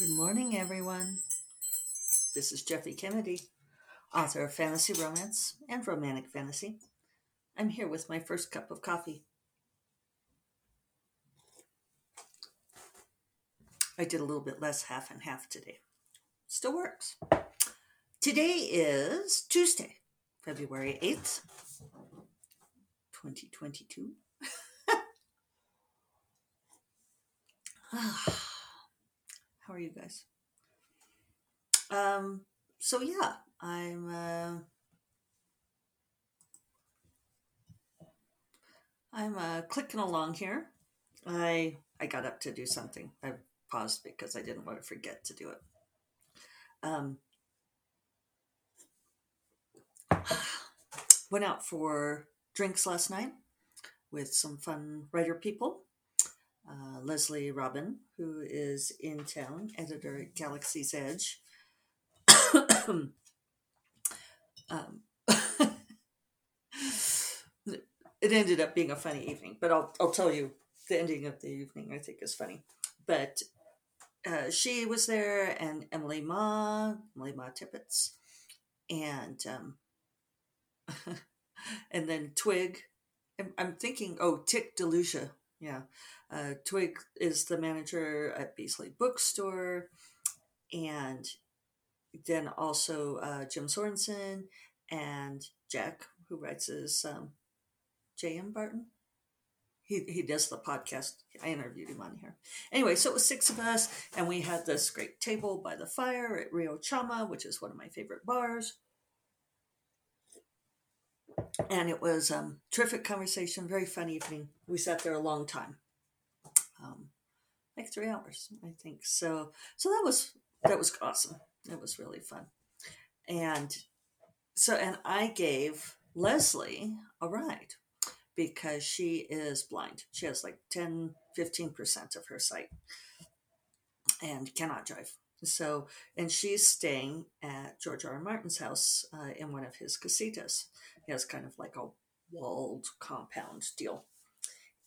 Good morning, everyone. This is Jeffe Kennedy, author of fantasy romance and romantic fantasy. I'm here with my first cup of coffee. I did a little bit less half and half today. Still works. Today is Tuesday, February 8th, 2022. Ah. How are you guys? Um, so yeah, I'm uh, I'm uh, clicking along here. I I got up to do something. I paused because I didn't want to forget to do it. Um, went out for drinks last night with some fun writer people. Uh, Lezli Robyn, who is in town, editor at Galaxy's Edge. um, it ended up being a funny evening, but I'll, I'll tell you the ending of the evening I think is funny. But uh, she was there and Emily Mah, Emily Mah Tippett, and um, and then Twig. I'm, I'm thinking, oh, Tick Delucia, yeah. Uh, Twig is the manager at Beastly Bookstore, and then also uh, Jim Sorensen and Jack, who writes his um, J.M. Barton. He, he does the podcast. I interviewed him on here. Anyway, so it was six of us, and we had this great table by the fire at Rio Chama, which is one of my favorite bars. And it was um, terrific conversation, very fun evening. We sat there a long time, um, like three hours, I think. So, so that was that was awesome. That was really fun, and so and I gave Lezli a ride because she is blind. She has like 10, 15% of her sight and cannot drive. So, and she's staying at George R. R. Martin's house uh, in one of his casitas. Has kind of like a walled compound deal.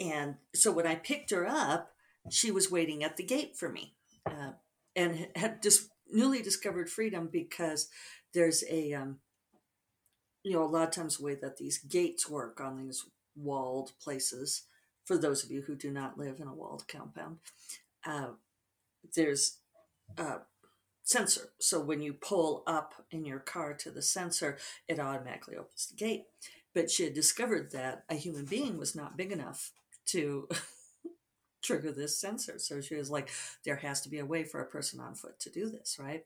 And so when I picked her up, she was waiting at the gate for me uh, and had just newly discovered freedom because there's a, um, you know, a lot of times the way that these gates work on these walled places, for those of you who do not live in a walled compound, uh, there's a sensor. So when you pull up in your car to the sensor, it automatically opens the gate. But she had discovered that a human being was not big enough to trigger this sensor. So she was like, there has to be a way for a person on foot to do this, right?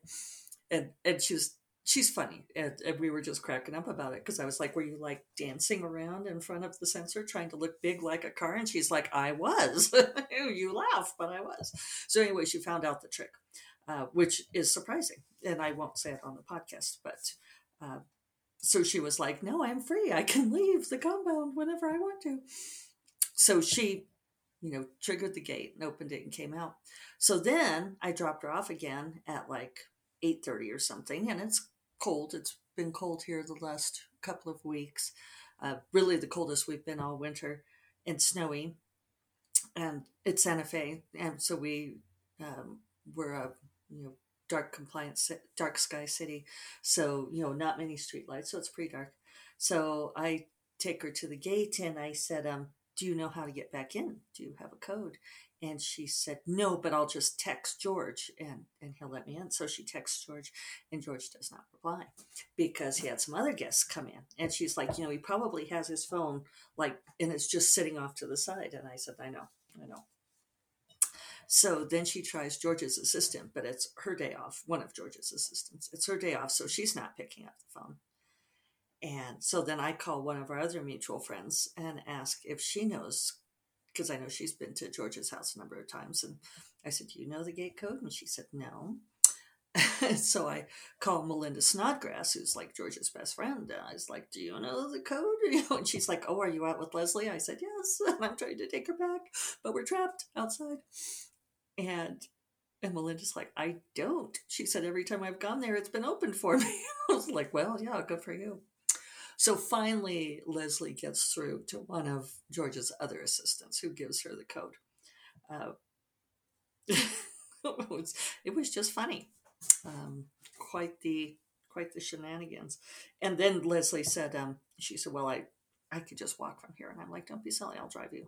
And and she was she's funny and, and, we were just cracking up about it because i was like were you like dancing around in front of the sensor trying to look big like a car and she's like i was you laugh but i was so anyway she found out the trick uh, which is surprising and i won't say it on the podcast but uh, so she was like no i'm free i can leave the compound whenever i want to so she you know triggered the gate and opened it and came out so then i dropped her off again at like 8.30 or something and it's cold. It's been cold here the last couple of weeks. Uh, really, the coldest we've been all winter, and snowy. And it's Santa Fe, and so we um, we're a you know dark compliance dark sky city, so you know not many street lights, so it's pretty dark. So I take her to the gate, and I said, um, "Do you know how to get back in? Do you have a code?" And she said, No, but I'll just text George and, and he'll let me in. So she texts George, and George does not reply because he had some other guests come in. And she's like, You know, he probably has his phone, like, and it's just sitting off to the side. And I said, I know, I know. So then she tries George's assistant, but it's her day off, one of George's assistants. It's her day off, so she's not picking up the phone. And so then I call one of our other mutual friends and ask if she knows because I know she's been to George's house a number of times. And I said, Do you know the gate code? And she said, No. so I called Melinda Snodgrass, who's like George's best friend. And I was like, Do you know the code? You know, and she's like, Oh, are you out with Lezli? I said, Yes. And I'm trying to take her back, but we're trapped outside. And and Melinda's like, I don't. She said, Every time I've gone there, it's been open for me. I was like, Well, yeah, good for you. So finally, Lezli gets through to one of George's other assistants who gives her the code. Uh, it was it was just funny. Um, quite the quite the shenanigans. And then Lezli said, um, she said, Well, I I could just walk from here. And I'm like, Don't be silly, I'll drive you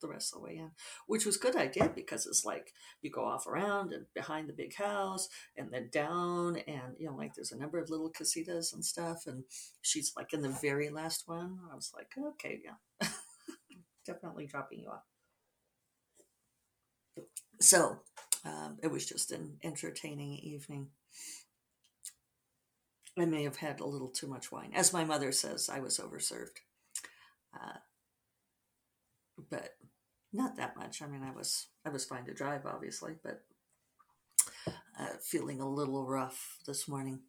the rest of the way in. Which was good I did because it's like you go off around and behind the big house and then down and you know, like there's a number of little casitas and stuff and she's like in the very last one. I was like, Okay, yeah. Definitely dropping you off. So um, it was just an entertaining evening. I may have had a little too much wine. As my mother says, I was overserved. Uh, but not that much. I mean, I was I was fine to drive, obviously, but uh, feeling a little rough this morning.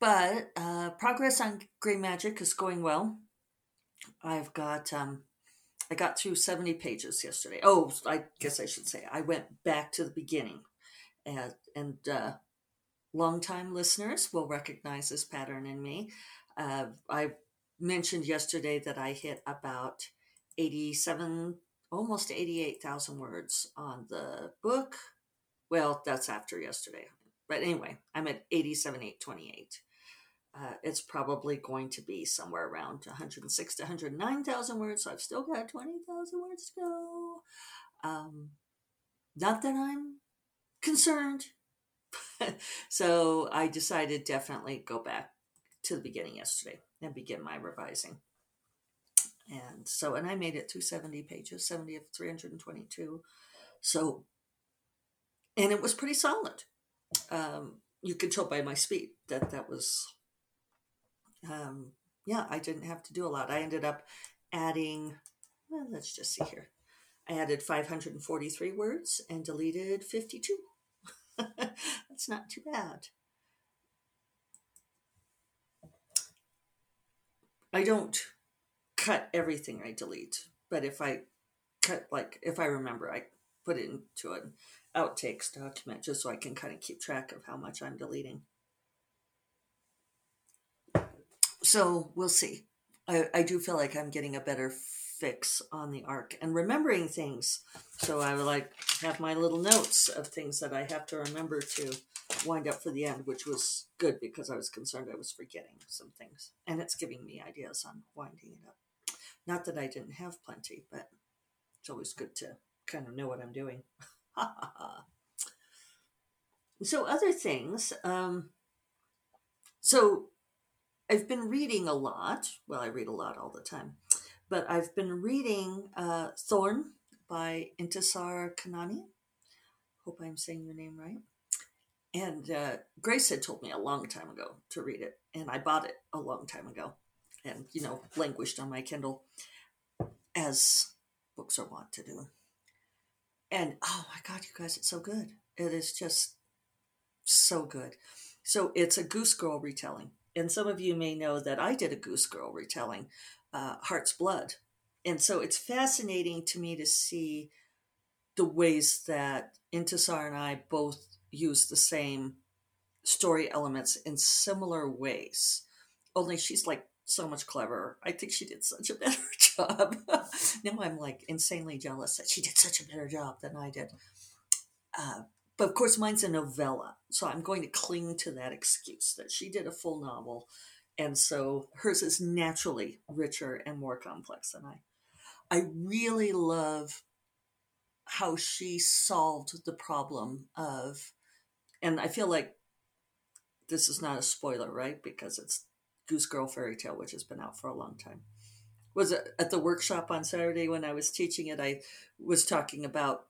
But uh, progress on Gray Magic is going well. I've got um, I got through seventy pages yesterday. Oh, I guess I should say I went back to the beginning, and and uh, longtime listeners will recognize this pattern in me. Uh, I mentioned yesterday that I hit about 87, almost 88,000 words on the book. Well, that's after yesterday. But anyway, I'm at 87,828. Uh, it's probably going to be somewhere around 106 to 109,000 words. So I've still got 20,000 words to go. Um, not that I'm concerned. so I decided definitely go back to the beginning yesterday and begin my revising. And so, and I made it through 70 pages, 70 of 322. So, and it was pretty solid. Um, you could tell by my speed that that was, um, yeah, I didn't have to do a lot. I ended up adding, well, let's just see here. I added 543 words and deleted 52. That's not too bad. I don't cut everything I delete, but if I cut, like, if I remember, I put it into an outtakes document just so I can kind of keep track of how much I'm deleting. So we'll see. I, I do feel like I'm getting a better fix on the arc and remembering things. So I would like have my little notes of things that I have to remember to wind up for the end, which was good because I was concerned I was forgetting some things. And it's giving me ideas on winding it up. Not that I didn't have plenty, but it's always good to kind of know what I'm doing. so other things. Um, so I've been reading a lot. Well, I read a lot all the time but I've been reading uh, Thorn by Intisar Khanani. Hope I'm saying your name right. And uh, Grace had told me a long time ago to read it, and I bought it a long time ago, and you know languished on my Kindle, as books are wont to do. And oh my God, you guys, it's so good! It is just so good. So it's a Goose Girl retelling, and some of you may know that I did a Goose Girl retelling uh, Heart's Blood. And so it's fascinating to me to see the ways that Intisar and I both use the same story elements in similar ways. Only she's like so much cleverer. I think she did such a better job. now I'm like insanely jealous that she did such a better job than I did. Uh, but of course, mine's a novella, so I'm going to cling to that excuse that she did a full novel and so hers is naturally richer and more complex than I. I really love how she solved the problem of, and I feel like this is not a spoiler, right? Because it's Goose Girl Fairy Tale, which has been out for a long time. Was at the workshop on Saturday when I was teaching it? I was talking about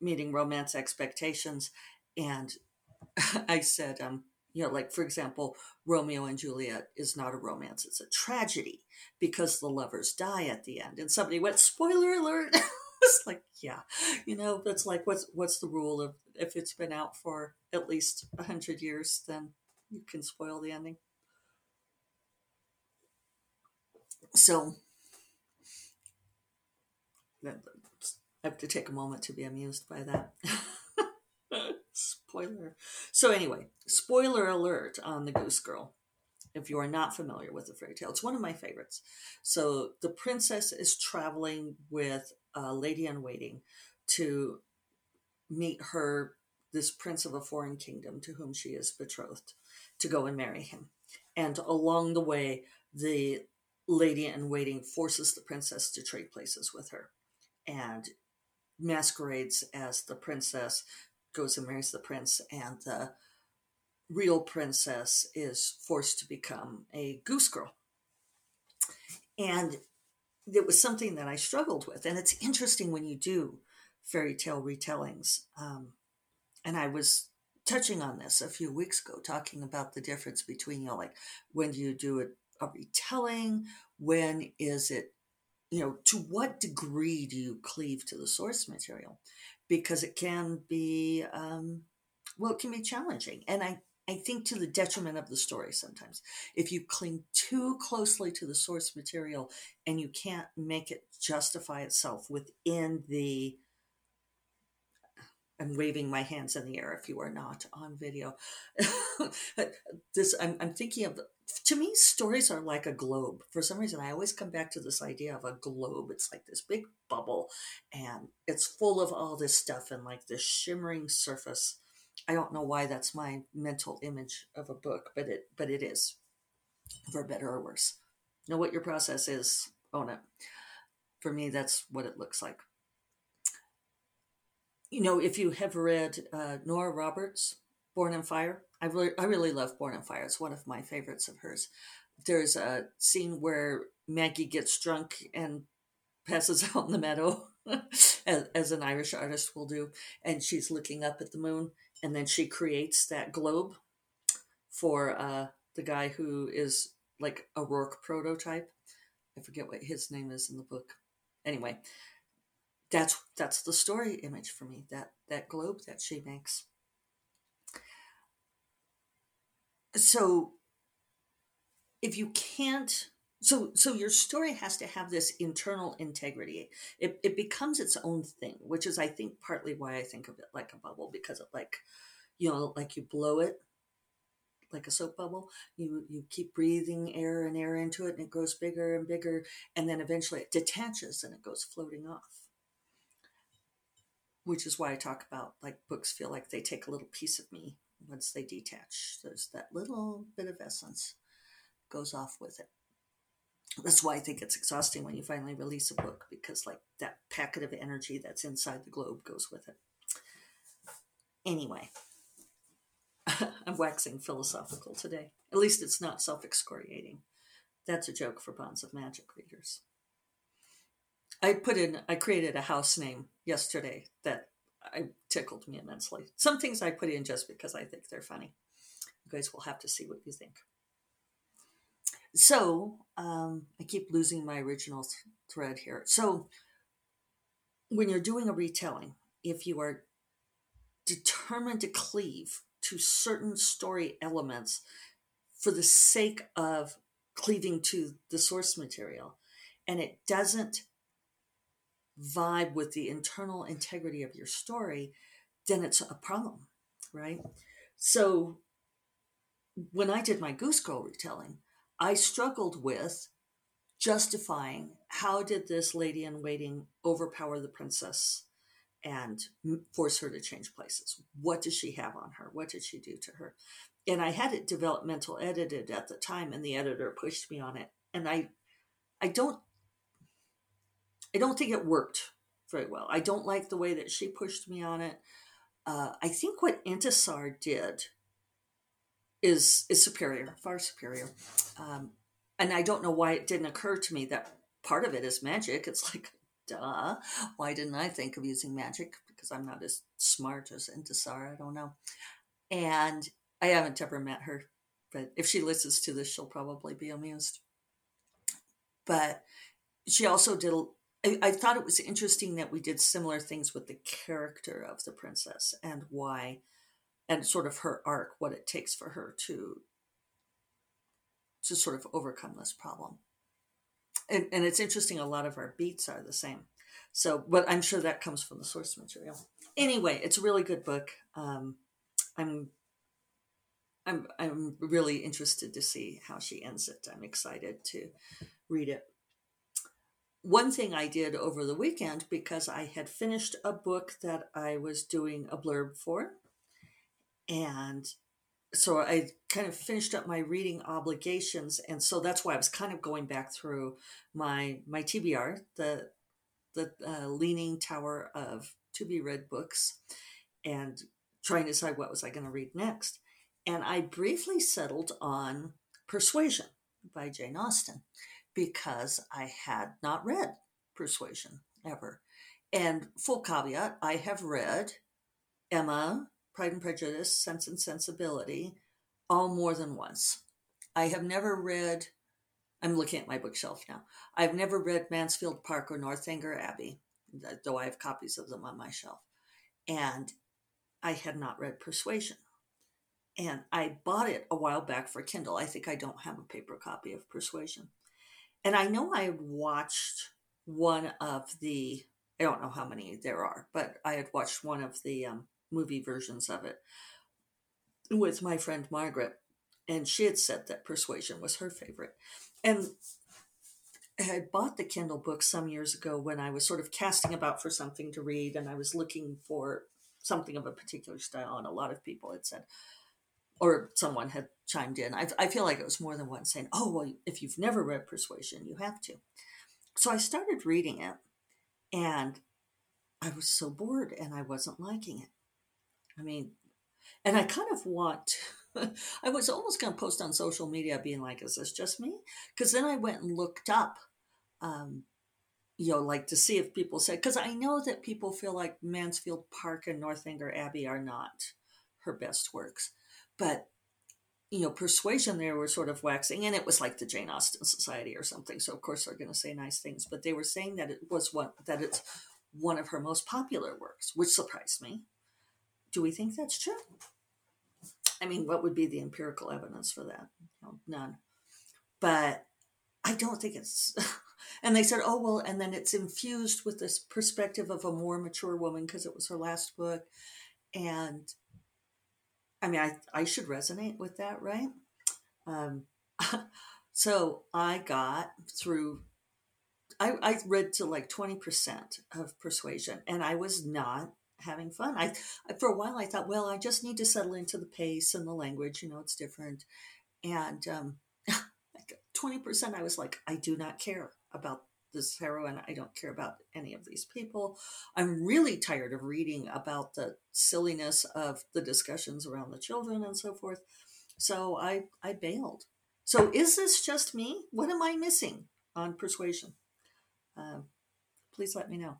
meeting romance expectations, and I said, um, you know, like for example, Romeo and Juliet is not a romance, it's a tragedy because the lovers die at the end. And somebody went, spoiler alert. it's like, yeah, you know, that's like what's what's the rule of if it's been out for at least a hundred years, then you can spoil the ending. So I have to take a moment to be amused by that. Spoiler. So anyway, spoiler alert on the Goose Girl. If you are not familiar with the fairy tale, it's one of my favorites. So the princess is traveling with a lady in waiting to meet her this prince of a foreign kingdom to whom she is betrothed to go and marry him. And along the way, the lady in waiting forces the princess to trade places with her and masquerades as the princess, goes and marries the prince, and the real princess is forced to become a goose girl. And it was something that I struggled with. And it's interesting when you do fairy tale retellings. Um, and I was touching on this a few weeks ago, talking about the difference between, you know, like when do you do it a retelling? When is it, you know, to what degree do you cleave to the source material? Because it can be, um, well, it can be challenging. And I, I think to the detriment of the story sometimes. If you cling too closely to the source material and you can't make it justify itself within the I'm waving my hands in the air if you are not on video. this I'm, I'm thinking of to me stories are like a globe. For some reason I always come back to this idea of a globe. It's like this big bubble and it's full of all this stuff and like this shimmering surface. I don't know why that's my mental image of a book, but it but it is for better or worse. Know what your process is, own it. For me that's what it looks like you know, if you have read uh, Nora Roberts, Born in Fire, I really, I really love Born in Fire. It's one of my favorites of hers. There's a scene where Maggie gets drunk and passes out in the meadow, as, as an Irish artist will do, and she's looking up at the moon, and then she creates that globe for uh, the guy who is like a Roarke prototype. I forget what his name is in the book. Anyway, that's that's the story image for me that that globe that she makes. So if you can't so so your story has to have this internal integrity. It, it becomes its own thing which is i think partly why i think of it like a bubble because it like you know like you blow it like a soap bubble. You you keep breathing air and air into it and it grows bigger and bigger and then eventually it detaches and it goes floating off which is why I talk about like books feel like they take a little piece of me once they detach. There's that little bit of essence goes off with it. That's why I think it's exhausting when you finally release a book because like that packet of energy that's inside the globe goes with it. Anyway, I'm waxing philosophical today. At least it's not self excoriating. That's a joke for Bonds of Magic readers. I put in, I created a house name yesterday that I tickled me immensely. Some things I put in just because I think they're funny. You guys will have to see what you think. So um, I keep losing my original th- thread here. So when you're doing a retelling, if you are determined to cleave to certain story elements for the sake of cleaving to the source material, and it doesn't vibe with the internal integrity of your story, then it's a problem, right? So when I did my Goose Girl retelling, I struggled with justifying how did this lady in waiting overpower the princess and force her to change places? What does she have on her? What did she do to her? And I had it developmental edited at the time, and the editor pushed me on it. And I, I don't I don't think it worked very well. I don't like the way that she pushed me on it. Uh, I think what Intisar did is is superior, far superior. Um, and I don't know why it didn't occur to me that part of it is magic. It's like, duh. Why didn't I think of using magic? Because I'm not as smart as Intisar. I don't know. And I haven't ever met her, but if she listens to this, she'll probably be amused. But she also did I, I thought it was interesting that we did similar things with the character of the princess and why, and sort of her arc, what it takes for her to to sort of overcome this problem. And, and it's interesting, a lot of our beats are the same. So, but I'm sure that comes from the source material. Anyway, it's a really good book. Um, I'm I'm I'm really interested to see how she ends it. I'm excited to read it. One thing I did over the weekend because I had finished a book that I was doing a blurb for. And so I kind of finished up my reading obligations. And so that's why I was kind of going back through my my TBR, the the uh, Leaning Tower of to be read books, and trying to decide what was I going to read next. And I briefly settled on Persuasion by Jane Austen because I had not read Persuasion ever. And full caveat, I have read Emma, Pride and Prejudice, Sense and Sensibility, all more than once. I have never read, I'm looking at my bookshelf now. I've never read Mansfield Park or Northanger Abbey, though I have copies of them on my shelf. And I had not read Persuasion. And I bought it a while back for Kindle. I think I don't have a paper copy of Persuasion. And I know I watched one of the, I don't know how many there are, but I had watched one of the um, movie versions of it with my friend Margaret. And she had said that Persuasion was her favorite. And I had bought the Kindle book some years ago when I was sort of casting about for something to read and I was looking for something of a particular style. And a lot of people had said, or someone had chimed in. I, I feel like it was more than one saying, "Oh, well, if you've never read Persuasion, you have to." So I started reading it, and I was so bored, and I wasn't liking it. I mean, and I kind of want. I was almost going to post on social media, being like, "Is this just me?" Because then I went and looked up, um, you know, like to see if people said. Because I know that people feel like Mansfield Park and Northanger Abbey are not her best works but you know, persuasion there were sort of waxing, and it was like the Jane Austen Society or something. So of course they're going to say nice things, but they were saying that it was one that it's one of her most popular works, which surprised me. Do we think that's true? I mean, what would be the empirical evidence for that? No, none. But I don't think it's. and they said, oh well, and then it's infused with this perspective of a more mature woman because it was her last book, and I mean, I, I should resonate with that, right? Um, so I got through, I, I read to like 20% of Persuasion and I was not having fun. I, for a while I thought, well, I just need to settle into the pace and the language, you know, it's different. And um, 20% I was like, I do not care about this heroine. I don't care about any of these people. I'm really tired of reading about the silliness of the discussions around the children and so forth. So I, I bailed. So is this just me? What am I missing on persuasion? Uh, please let me know.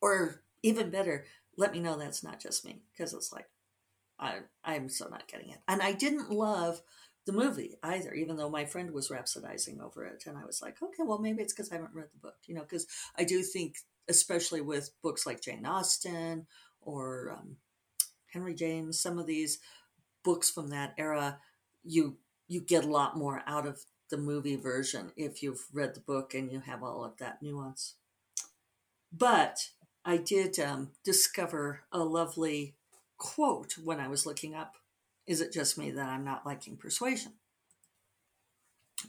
Or even better, let me know that's not just me because it's like I I'm so not getting it. And I didn't love the movie either, even though my friend was rhapsodizing over it. And I was like, okay, well, maybe it's because I haven't read the book, you know, because I do think, especially with books like Jane Austen or um, Henry James, some of these books from that era, you you get a lot more out of the movie version if you've read the book and you have all of that nuance. But I did um, discover a lovely quote when I was looking up is it just me that I'm not liking persuasion?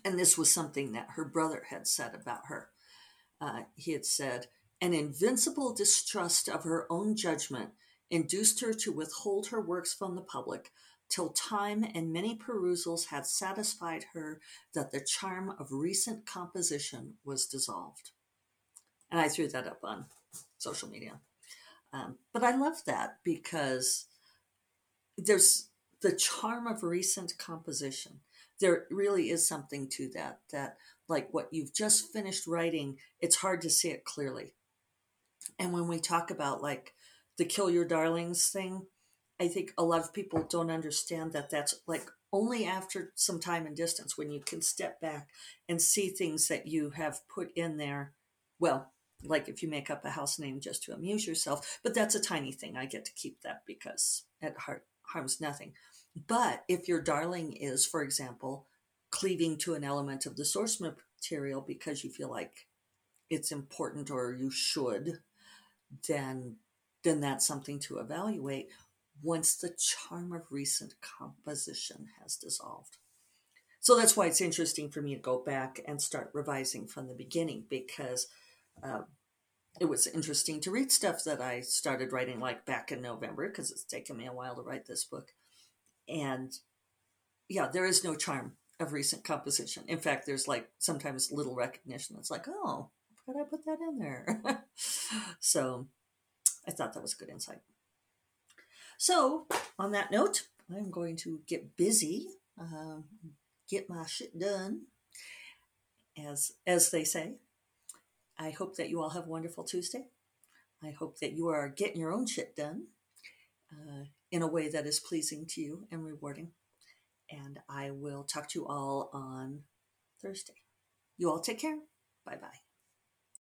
And this was something that her brother had said about her. Uh, he had said, an invincible distrust of her own judgment induced her to withhold her works from the public till time and many perusals had satisfied her that the charm of recent composition was dissolved. And I threw that up on social media. Um, but I love that because there's the charm of recent composition. There really is something to that, that like what you've just finished writing, it's hard to see it clearly. And when we talk about like the kill your darlings thing, I think a lot of people don't understand that that's like only after some time and distance when you can step back and see things that you have put in there. Well, like if you make up a house name just to amuse yourself, but that's a tiny thing. I get to keep that because it harms nothing. But if your darling is, for example, cleaving to an element of the source material because you feel like it's important or you should, then then that's something to evaluate once the charm of recent composition has dissolved. so that's why it's interesting for me to go back and start revising from the beginning because uh, it was interesting to read stuff that I started writing like back in November because it's taken me a while to write this book. And yeah, there is no charm of recent composition. In fact, there's like sometimes little recognition. It's like, oh, how did I put that in there? so I thought that was a good insight. So on that note, I'm going to get busy, uh, get my shit done, as as they say. I hope that you all have a wonderful Tuesday. I hope that you are getting your own shit done uh, in a way that is pleasing to you and rewarding. And I will talk to you all on Thursday. You all take care. Bye bye.